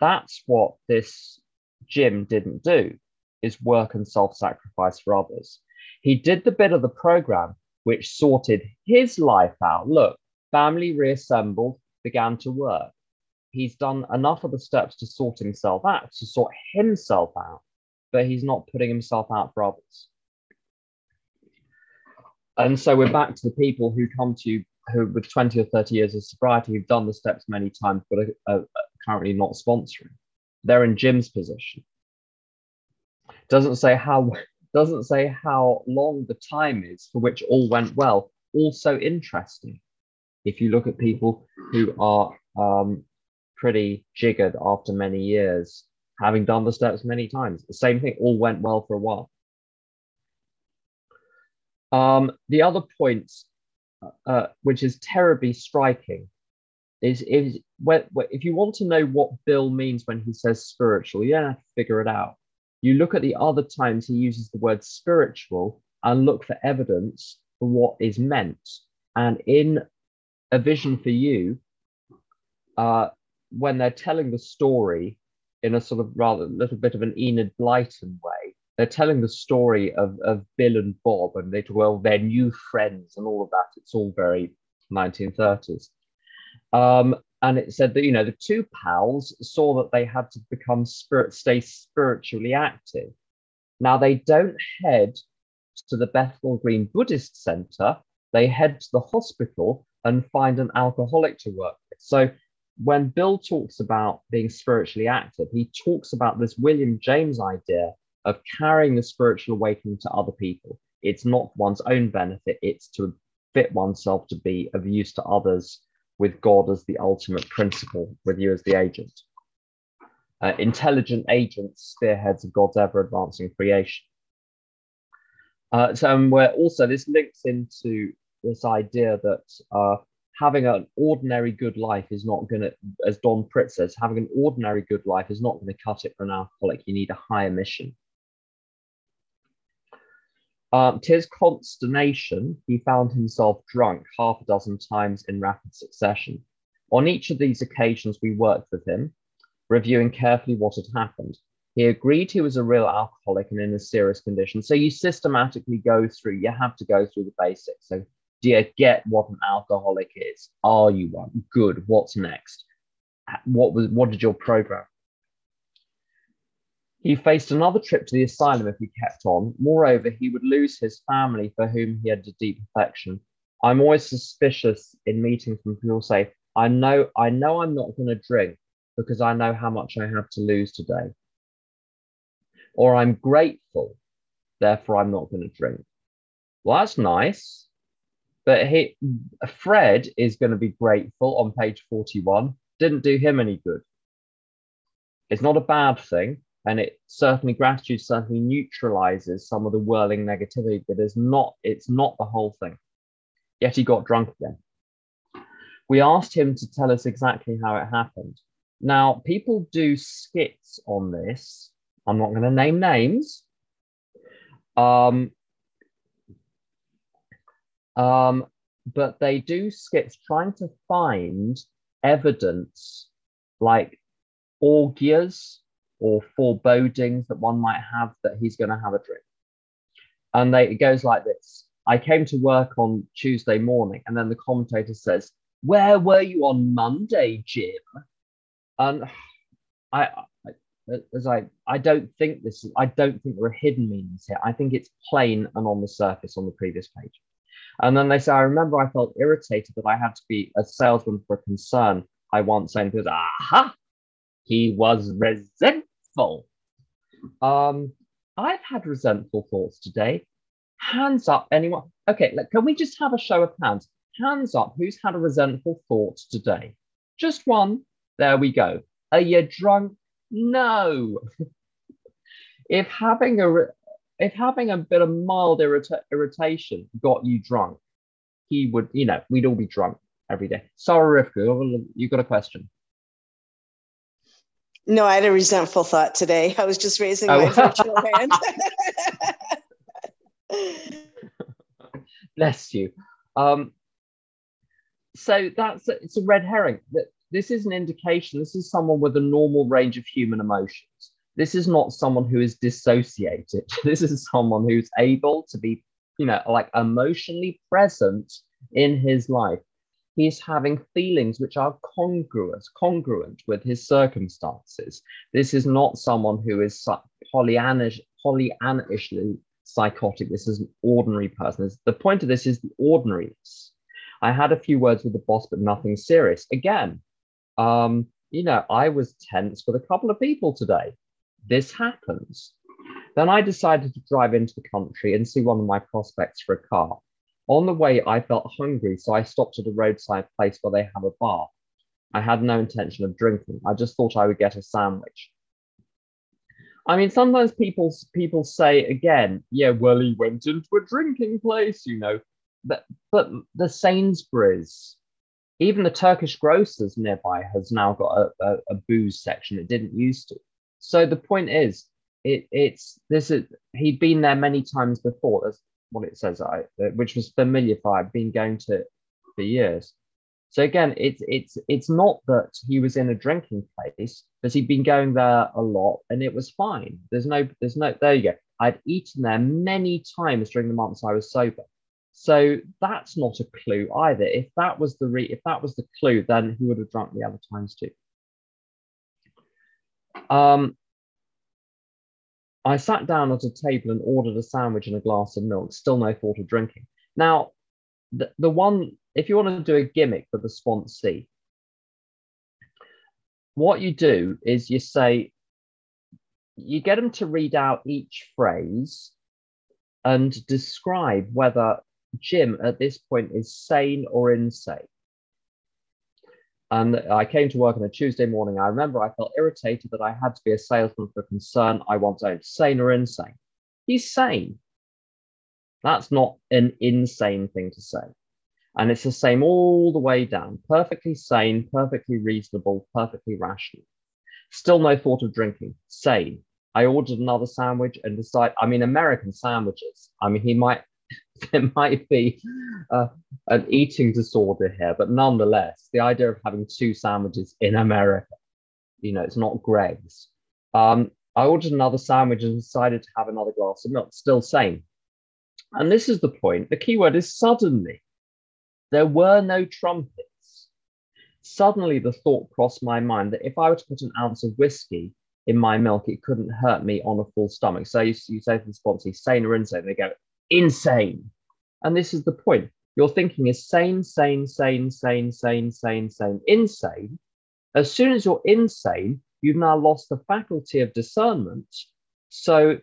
that's what this Jim didn't do is work and self sacrifice for others. He did the bit of the program which sorted his life out. Look, family reassembled, began to work. He's done enough of the steps to sort himself out, to sort himself out, but he's not putting himself out for others. And so we're back to the people who come to you who, with 20 or 30 years of sobriety, who've done the steps many times, but are, are currently not sponsoring they're in Jim's position. Doesn't say how *laughs* doesn't say how long the time is for which all went well. Also interesting. If you look at people who are um, pretty jiggered after many years, having done the steps many times, the same thing, all went well for a while. Um, the other point, uh, which is terribly striking, is, is if you want to know what Bill means when he says spiritual, you don't have to figure it out. You look at the other times he uses the word spiritual and look for evidence for what is meant. And in a vision for you, uh, when they're telling the story in a sort of rather little bit of an Enid Blyton way, they're telling the story of, of Bill and Bob, and they well, their new friends and all of that. It's all very 1930s. Um, and it said that you know the two pals saw that they had to become spirit stay spiritually active now they don't head to the bethnal green buddhist center they head to the hospital and find an alcoholic to work with so when bill talks about being spiritually active he talks about this william james idea of carrying the spiritual awakening to other people. It's not one's own benefit, it's to fit oneself to be of use to others with God as the ultimate principle, with you as the agent. Uh, intelligent agents, spearheads of God's ever advancing creation. Uh, so, and we're also, this links into this idea that uh, having an ordinary good life is not going to, as Don Pritt says, having an ordinary good life is not going to cut it for an alcoholic. You need a higher mission. Um, to his consternation, he found himself drunk half a dozen times in rapid succession. On each of these occasions, we worked with him, reviewing carefully what had happened. He agreed he was a real alcoholic and in a serious condition. So you systematically go through, you have to go through the basics. So, do you get what an alcoholic is? Are you one? Good. What's next? What was what did your program he faced another trip to the asylum if he kept on. Moreover, he would lose his family for whom he had a deep affection. I'm always suspicious in meetings when people say, I know, I know I'm not going to drink because I know how much I have to lose today. Or I'm grateful, therefore I'm not going to drink. Well, that's nice. But he, Fred is going to be grateful on page 41. Didn't do him any good. It's not a bad thing and it certainly gratitude certainly neutralizes some of the whirling negativity but it's not it's not the whole thing. Yet he got drunk again. We asked him to tell us exactly how it happened. Now people do skits on this. I'm not going to name names. Um, um, but they do skits trying to find evidence like orgias or forebodings that one might have that he's going to have a drink. And they, it goes like this I came to work on Tuesday morning, and then the commentator says, Where were you on Monday, Jim? And *sighs* I, I as I, I don't think this is, I don't think there are hidden meanings here. I think it's plain and on the surface on the previous page. And then they say, I remember I felt irritated that I had to be a salesman for a concern I once owned because, aha, he was resentful resentful. Um, I've had resentful thoughts today. Hands up, anyone? Okay, look, can we just have a show of hands? Hands up, who's had a resentful thought today? Just one. There we go. Are you drunk? No. *laughs* if having a if having a bit of mild irrita- irritation got you drunk, he would, you know, we'd all be drunk every day. Sorry, Rivka, you got a question. No, I had a resentful thought today. I was just raising my virtual hand. *laughs* Bless you. Um, so that's a, it's a red herring. This is an indication. This is someone with a normal range of human emotions. This is not someone who is dissociated. *laughs* This is someone who's able to be, you know, like emotionally present in his life he's having feelings which are congruous, congruent with his circumstances. This is not someone who is Pollyannish, Pollyannishly psychotic. This is an ordinary person. The point of this is the ordinariness. I had a few words with the boss, but nothing serious. Again, um, you know, I was tense with a couple of people today. This happens. Then I decided to drive into the country and see one of my prospects for a car. On the way, I felt hungry, so I stopped at a roadside place where they have a bar. I had no intention of drinking. I just thought I would get a sandwich. I mean, sometimes people people say again, yeah, well, he went into a drinking place, you know, but but the Sainsbury's, even the Turkish grocers nearby has now got a, a, a booze section. It didn't used to. So the point is, it it's this is he'd been there many times before. There's what it says, I, which was familiar for I've been going to for years. So again, it's it's it's not that he was in a drinking place, because he'd been going there a lot and it was fine. There's no there's no there you go. I'd eaten there many times during the months I was sober. So that's not a clue either. If that was the re- if that was the clue, then he would have drunk the other times too. Um, I sat down at a table and ordered a sandwich and a glass of milk, still no thought of drinking. Now, the, the one, if you want to do a gimmick for the sponsee, what you do is you say, you get them to read out each phrase and describe whether Jim at this point is sane or insane. And I came to work on a Tuesday morning. I remember I felt irritated that I had to be a salesman for a concern I once owned. Sane or insane? He's sane. That's not an insane thing to say. And it's the same all the way down. Perfectly sane, perfectly reasonable, perfectly rational. Still no thought of drinking. Sane. I ordered another sandwich and decided, I mean, American sandwiches. I mean, he might, *laughs* there might be uh, an eating disorder here, but nonetheless, the idea of having two sandwiches in America, you know, it's not Greggs. Um, I ordered another sandwich and decided to have another glass of milk. Still same. And this is the point. The key word is suddenly. There were no trumpets. Suddenly, the thought crossed my mind that if I were to put an ounce of whiskey in my milk, it couldn't hurt me on a full stomach. So you, you say to the sponsor, sane or insane? They go, insane. And this is the point. Your thinking is sane, sane, sane, sane, sane, sane, sane, insane. As soon as you're insane, you've now lost the faculty of discernment. So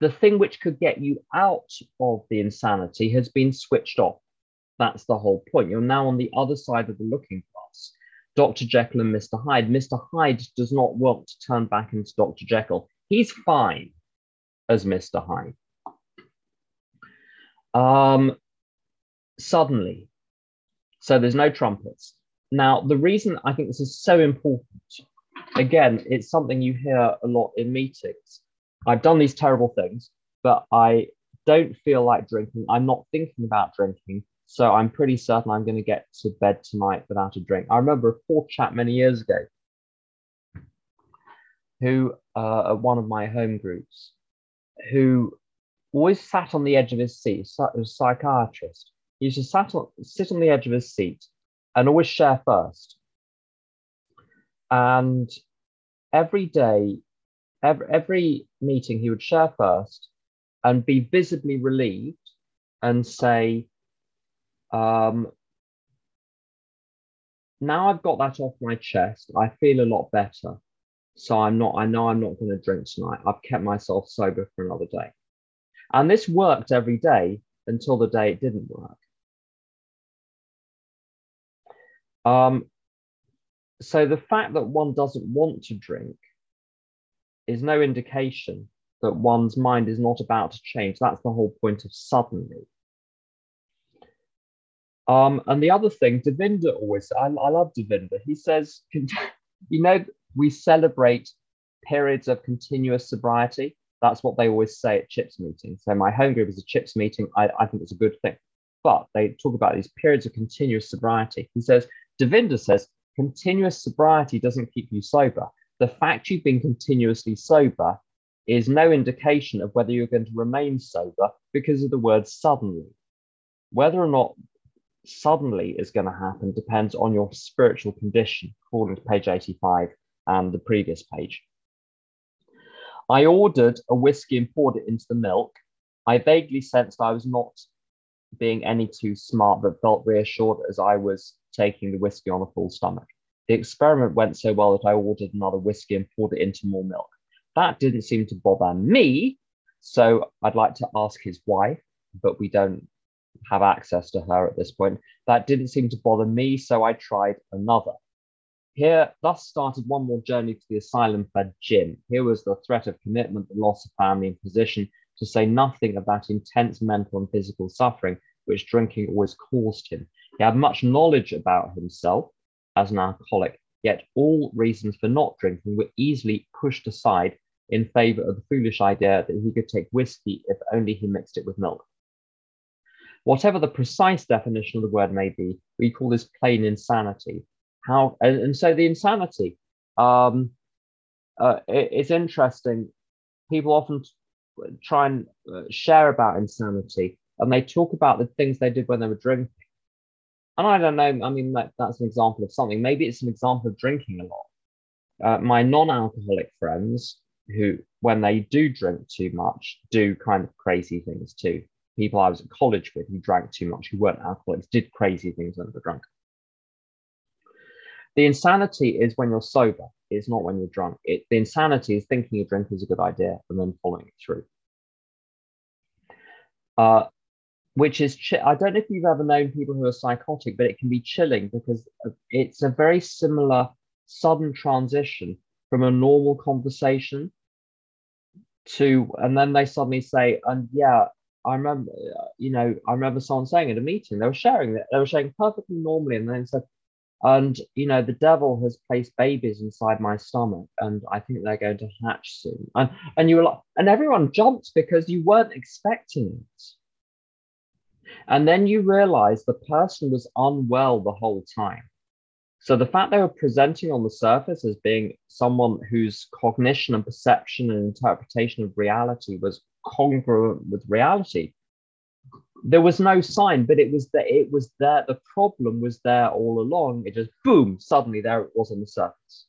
the thing which could get you out of the insanity has been switched off. That's the whole point. You're now on the other side of the looking glass. Dr. Jekyll and Mr. Hyde. Mr. Hyde does not want to turn back into Dr. Jekyll. He's fine as Mr. Hyde. Um, suddenly, so there's no trumpets. Now, the reason I think this is so important, again, it's something you hear a lot in meetings. I've done these terrible things, but I don't feel like drinking. I'm not thinking about drinking. So I'm pretty certain I'm going to get to bed tonight without a drink. I remember a poor chap many years ago who, uh, at one of my home groups, who always sat on the edge of his seat, a psychiatrist. He used to sat on, sit on the edge of his seat and always share first. And every day, every, every meeting, he would share first and be visibly relieved and say, um, now I've got that off my chest, I feel a lot better. So I'm not, I know I'm not going to drink tonight. I've kept myself sober for another day. And this worked every day until the day it didn't work. Um, so the fact that one doesn't want to drink is no indication that one's mind is not about to change. That's the whole point of suddenly. Um, and the other thing, Devendra always, I, I love Devendra. He says, *laughs* you know, we celebrate periods of continuous sobriety. That's what they always say at CHIPS meetings. So my home group is a CHIPS meeting. I, I think it's a good thing. But they talk about these periods of continuous sobriety. He says, Devendra says, continuous sobriety doesn't keep you sober. The fact you've been continuously sober is no indication of whether you're going to remain sober because of the word suddenly. Whether or not suddenly is going to happen depends on your spiritual condition, according to page 85 and the previous page. I ordered a whiskey and poured it into the milk. I vaguely sensed I was not being any too smart, but felt reassured as I was taking the whiskey on a full stomach. The experiment went so well that I ordered another whiskey and poured it into more milk. That didn't seem to bother me, so I'd like to ask his wife, but we don't have access to her at this point. That didn't seem to bother me, so I tried another. Here, thus started one more journey to the asylum for Jim. Here was the threat of commitment, the loss of family and position, to say nothing of that intense mental and physical suffering which drinking always caused him. He had much knowledge about himself as an alcoholic, yet all reasons for not drinking were easily pushed aside in favor of the foolish idea that he could take whiskey if only he mixed it with milk. Whatever the precise definition of the word may be, we call this plain insanity. How and, and so the insanity. Um, uh, it, it's interesting. People often try and uh, share about insanity, and they talk about the things they did when they were drinking. And I don't know. I mean, that, that's an example of something. Maybe it's an example of drinking a lot. Uh, my non-alcoholic friends, who when they do drink too much, do kind of crazy things too people I was at college with who drank too much, who weren't alcoholics, did crazy things when they were drunk. The insanity is when you're sober. It's not when you're drunk. It, the insanity is thinking a drink is a good idea and then following it through. Uh, which is, ch- I don't know if you've ever known people who are psychotic, but it can be chilling because it's a very similar sudden transition from a normal conversation to, and then they suddenly say, and yeah, I remember, you know, I remember someone saying at a meeting, they were sharing that they were sharing perfectly normally, and then said, and you know, the devil has placed babies inside my stomach, and I think they're going to hatch soon. And and you were like, and everyone jumped because you weren't expecting it. And then you realize the person was unwell the whole time. So the fact they were presenting on the surface as being someone whose cognition and perception and interpretation of reality was congruent with reality, there was no sign, but it was that it was there. The problem was there all along. It just boom, suddenly there it was on the surface.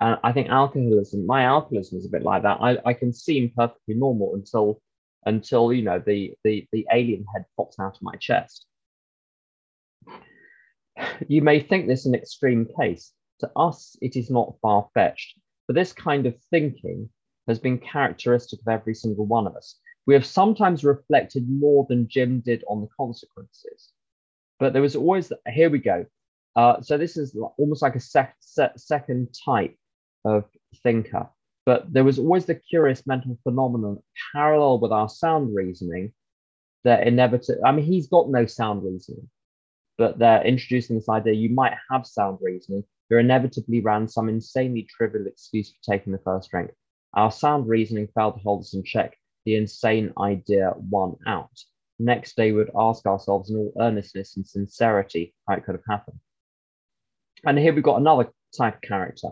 And I think alcoholism, my alcoholism is a bit like that. I, I can seem perfectly normal until until you know the the the alien head pops out of my chest. You may think this an extreme case. To us, it is not far fetched, but this kind of thinking has been characteristic of every single one of us. We have sometimes reflected more than Jim did on the consequences, but there was always here we go. Uh, so this is almost like a sec- second type of thinker but there was always the curious mental phenomenon parallel with our sound reasoning that inevitably, I mean, he's got no sound reasoning, but they're introducing this idea you might have sound reasoning. There inevitably ran some insanely trivial excuse for taking the first drink. Our sound reasoning failed to hold us in check. The insane idea won out. Next day, we would ask ourselves in all earnestness and sincerity how it could have happened. And here we've got another type of character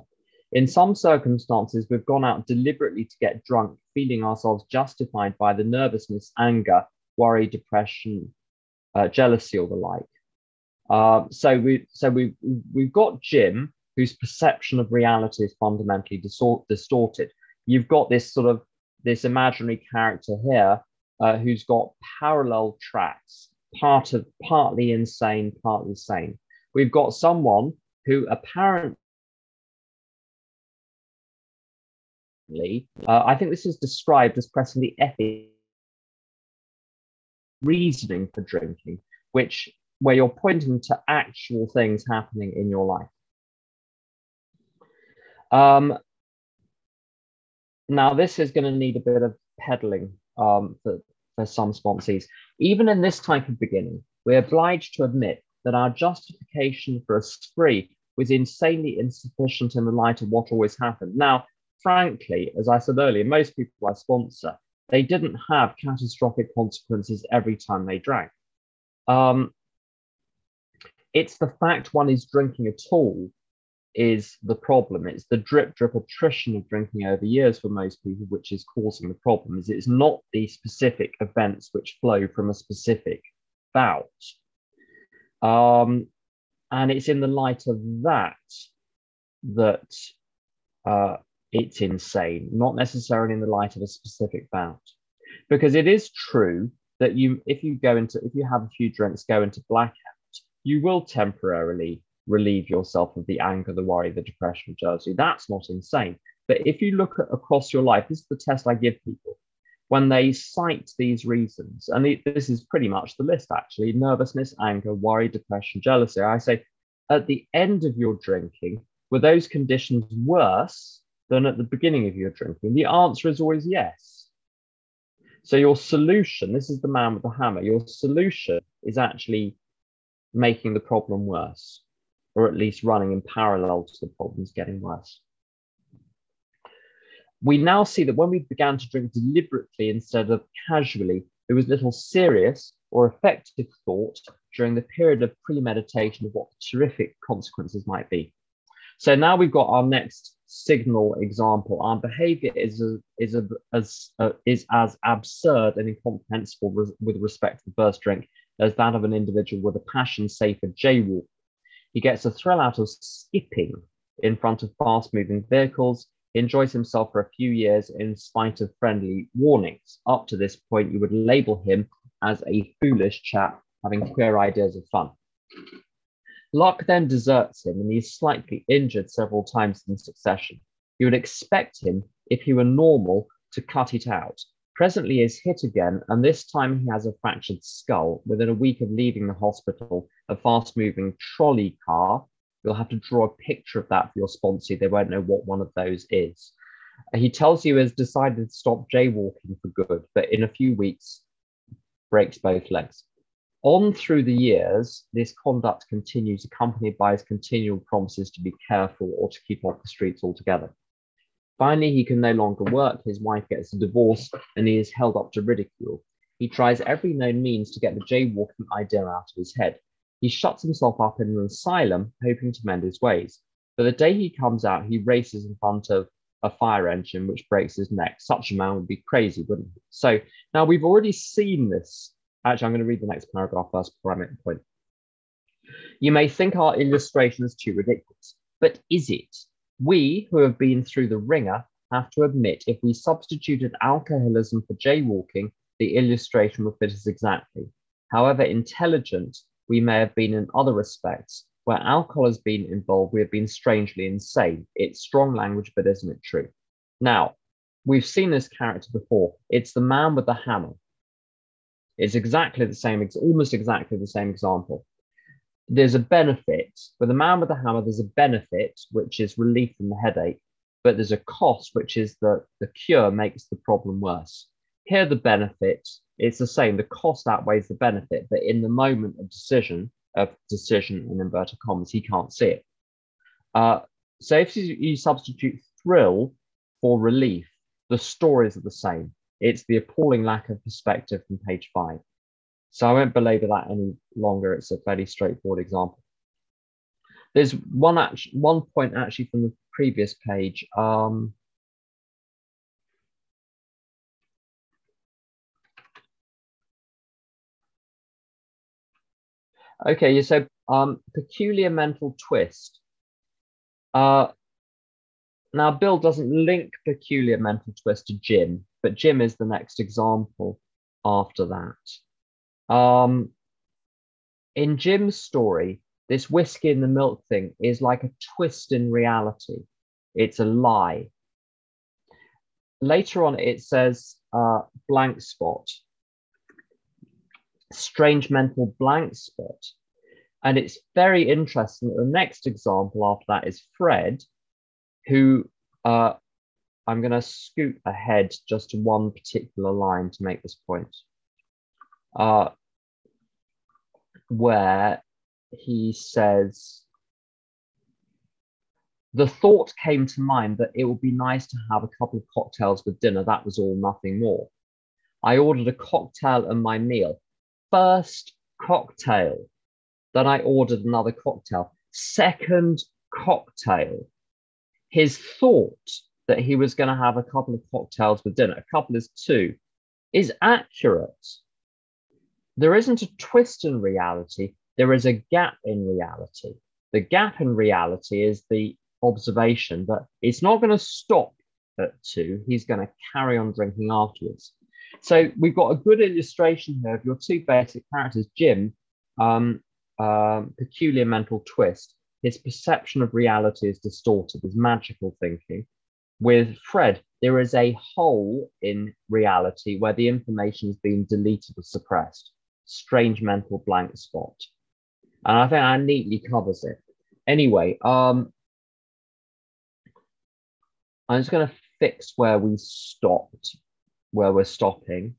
in some circumstances, we've gone out deliberately to get drunk, feeling ourselves justified by the nervousness, anger, worry, depression, uh, jealousy, or the like. Uh, so we so we we've got Jim, whose perception of reality is fundamentally distor- distorted. You've got this sort of this imaginary character here uh, who's got parallel tracks, part of partly insane, partly sane. We've got someone who apparently uh, I think this is described as pressing the ethic reasoning for drinking, which where you're pointing to actual things happening in your life. Um, now, this is going to need a bit of peddling um, for, for some sponsees. Even in this type of beginning, we're obliged to admit that our justification for a spree was insanely insufficient in the light of what always happened. Now, frankly, as I said earlier, most people I sponsor, they didn't have catastrophic consequences every time they drank. Um, it's the fact one is drinking at all is the problem. It's the drip drip attrition of drinking over years for most people, which is causing the problem. Is it's not the specific events which flow from a specific bout. Um, and it's in the light of that that uh, it's insane, not necessarily in the light of a specific bout. Because it is true that you, if you go into, if you have a few drinks, go into blackout, you will temporarily relieve yourself of the anger, the worry, the depression, jealousy. That's not insane. But if you look at, across your life, this is the test I give people. When they cite these reasons, and this is pretty much the list actually nervousness, anger, worry, depression, jealousy. I say, at the end of your drinking, were those conditions worse than at the beginning of your drinking? The answer is always yes. So your solution, this is the man with the hammer, your solution is actually making the problem worse, or at least running in parallel to the problems getting worse. We now see that when we began to drink deliberately instead of casually, there was little serious or effective thought during the period of premeditation of what the terrific consequences might be. So now we've got our next signal example. Our behavior is, a, is, a, as, uh, is as absurd and incomprehensible res- with respect to the first drink as that of an individual with a passion, say, for jaywalk. He gets a thrill out of skipping in front of fast moving vehicles, he enjoys himself for a few years in spite of friendly warnings. Up to this point, you would label him as a foolish chap having queer ideas of fun. Luck then deserts him and he's slightly injured several times in succession. You would expect him, if he were normal, to cut it out. Presently, is hit again, and this time he has a fractured skull. Within a week of leaving the hospital, a fast moving trolley car, you'll have to draw a picture of that for your sponsor. They won't know what one of those is. He tells you he has decided to stop jaywalking for good, but in a few weeks, breaks both legs. On through the years, this conduct continues, accompanied by his continual promises to be careful or to keep off the streets altogether. Finally, he can no longer work, his wife gets a divorce, and he is held up to ridicule. He tries every known means to get the jaywalking idea out of his head. He shuts himself up in an asylum, hoping to mend his ways. But the day he comes out, he races in front of a fire engine, which breaks his neck. Such a man would be crazy, wouldn't he? So now we've already seen this. Actually, I'm going to read the next paragraph first before I make the point. You may think our illustration is too ridiculous, but is it? We, who have been through the wringer, have to admit if we substituted alcoholism for jaywalking, the illustration would fit us exactly. However intelligent we may have been in other respects, where alcohol has been involved, we have been strangely insane. It's strong language, but isn't it true? Now, we've seen this character before. It's the man with the hammer. It's exactly the same, it's almost exactly the same example there's a benefit for the man with the hammer there's a benefit which is relief from the headache but there's a cost which is that the cure makes the problem worse. Here the benefit it's the same. The cost outweighs the benefit but in the moment of decision of decision in inverted commas he can't see it. Uh, so if you, you substitute thrill for relief the stories are the same. It's the appalling lack of perspective from page five so I won't belabor that any longer. It's a fairly straightforward example. There's one one point actually from the previous page. Um, okay, said um, peculiar mental twist. Uh, now, Bill doesn't link peculiar mental twist to Jim, but Jim is the next example after that. Um, in Jim's story, this whiskey in the milk thing is like a twist in reality. It's a lie. Later on, it says uh, blank spot, strange mental blank spot. And it's very interesting that the next example after that is Fred, who uh, I'm going to scoot ahead just to one particular line to make this point uh, where he says, the thought came to mind that it would be nice to have a couple of cocktails with dinner. That was all, nothing more. I ordered a cocktail and my meal. First cocktail. Then I ordered another cocktail. Second cocktail. His thought that he was going to have a couple of cocktails with dinner, a couple is two, is accurate there isn't a twist in reality, there is a gap in reality. The gap in reality is the observation that it's not going to stop at two, he's going to carry on drinking afterwards. So we've got a good illustration here of your two basic characters, Jim, um, um, peculiar mental twist. His perception of reality is distorted, his magical thinking. With Fred, there is a hole in reality where the information is being deleted or suppressed strange mental blank spot. And I think that neatly covers it. Anyway, um, I'm just going to fix where we stopped, where we're stopping.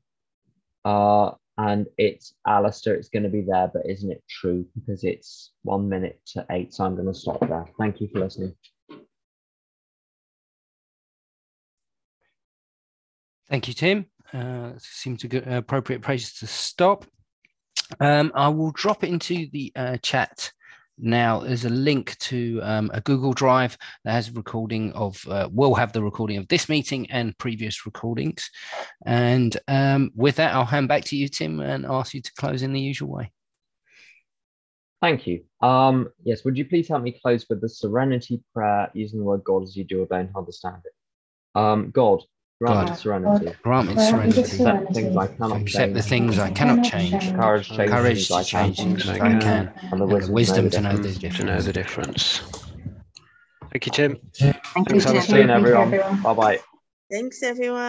Uh, and it's Alistair, it's going to be there, but isn't it true? Because it's one minute to eight, so I'm going to stop there. Thank you for listening. Thank you, Tim. Uh, uh, appropriate place to stop. Um, I will drop it into the uh, chat now. There's a link to um, a Google Drive that has a recording of, uh, will have the recording of this meeting and previous recordings. And um, with that, I'll hand back to you, Tim, and ask you to close in the usual way. Thank you. Um, yes, would you please help me close with the serenity prayer using the word God as you do or don't understand it? Um, God, Grant God. serenity. Grant me Grant me the serenity. Accept things I cannot Accept the things I cannot change. Courage to change Courage things I to change can. things I I can. can. And the And the wisdom, wisdom to to know know the the difference. to know the difference. Thank you, Tim. Thank you, Thanks, Tim. Alistair. You, Thank you, everyone. everyone. Bye bye. Thanks, everyone.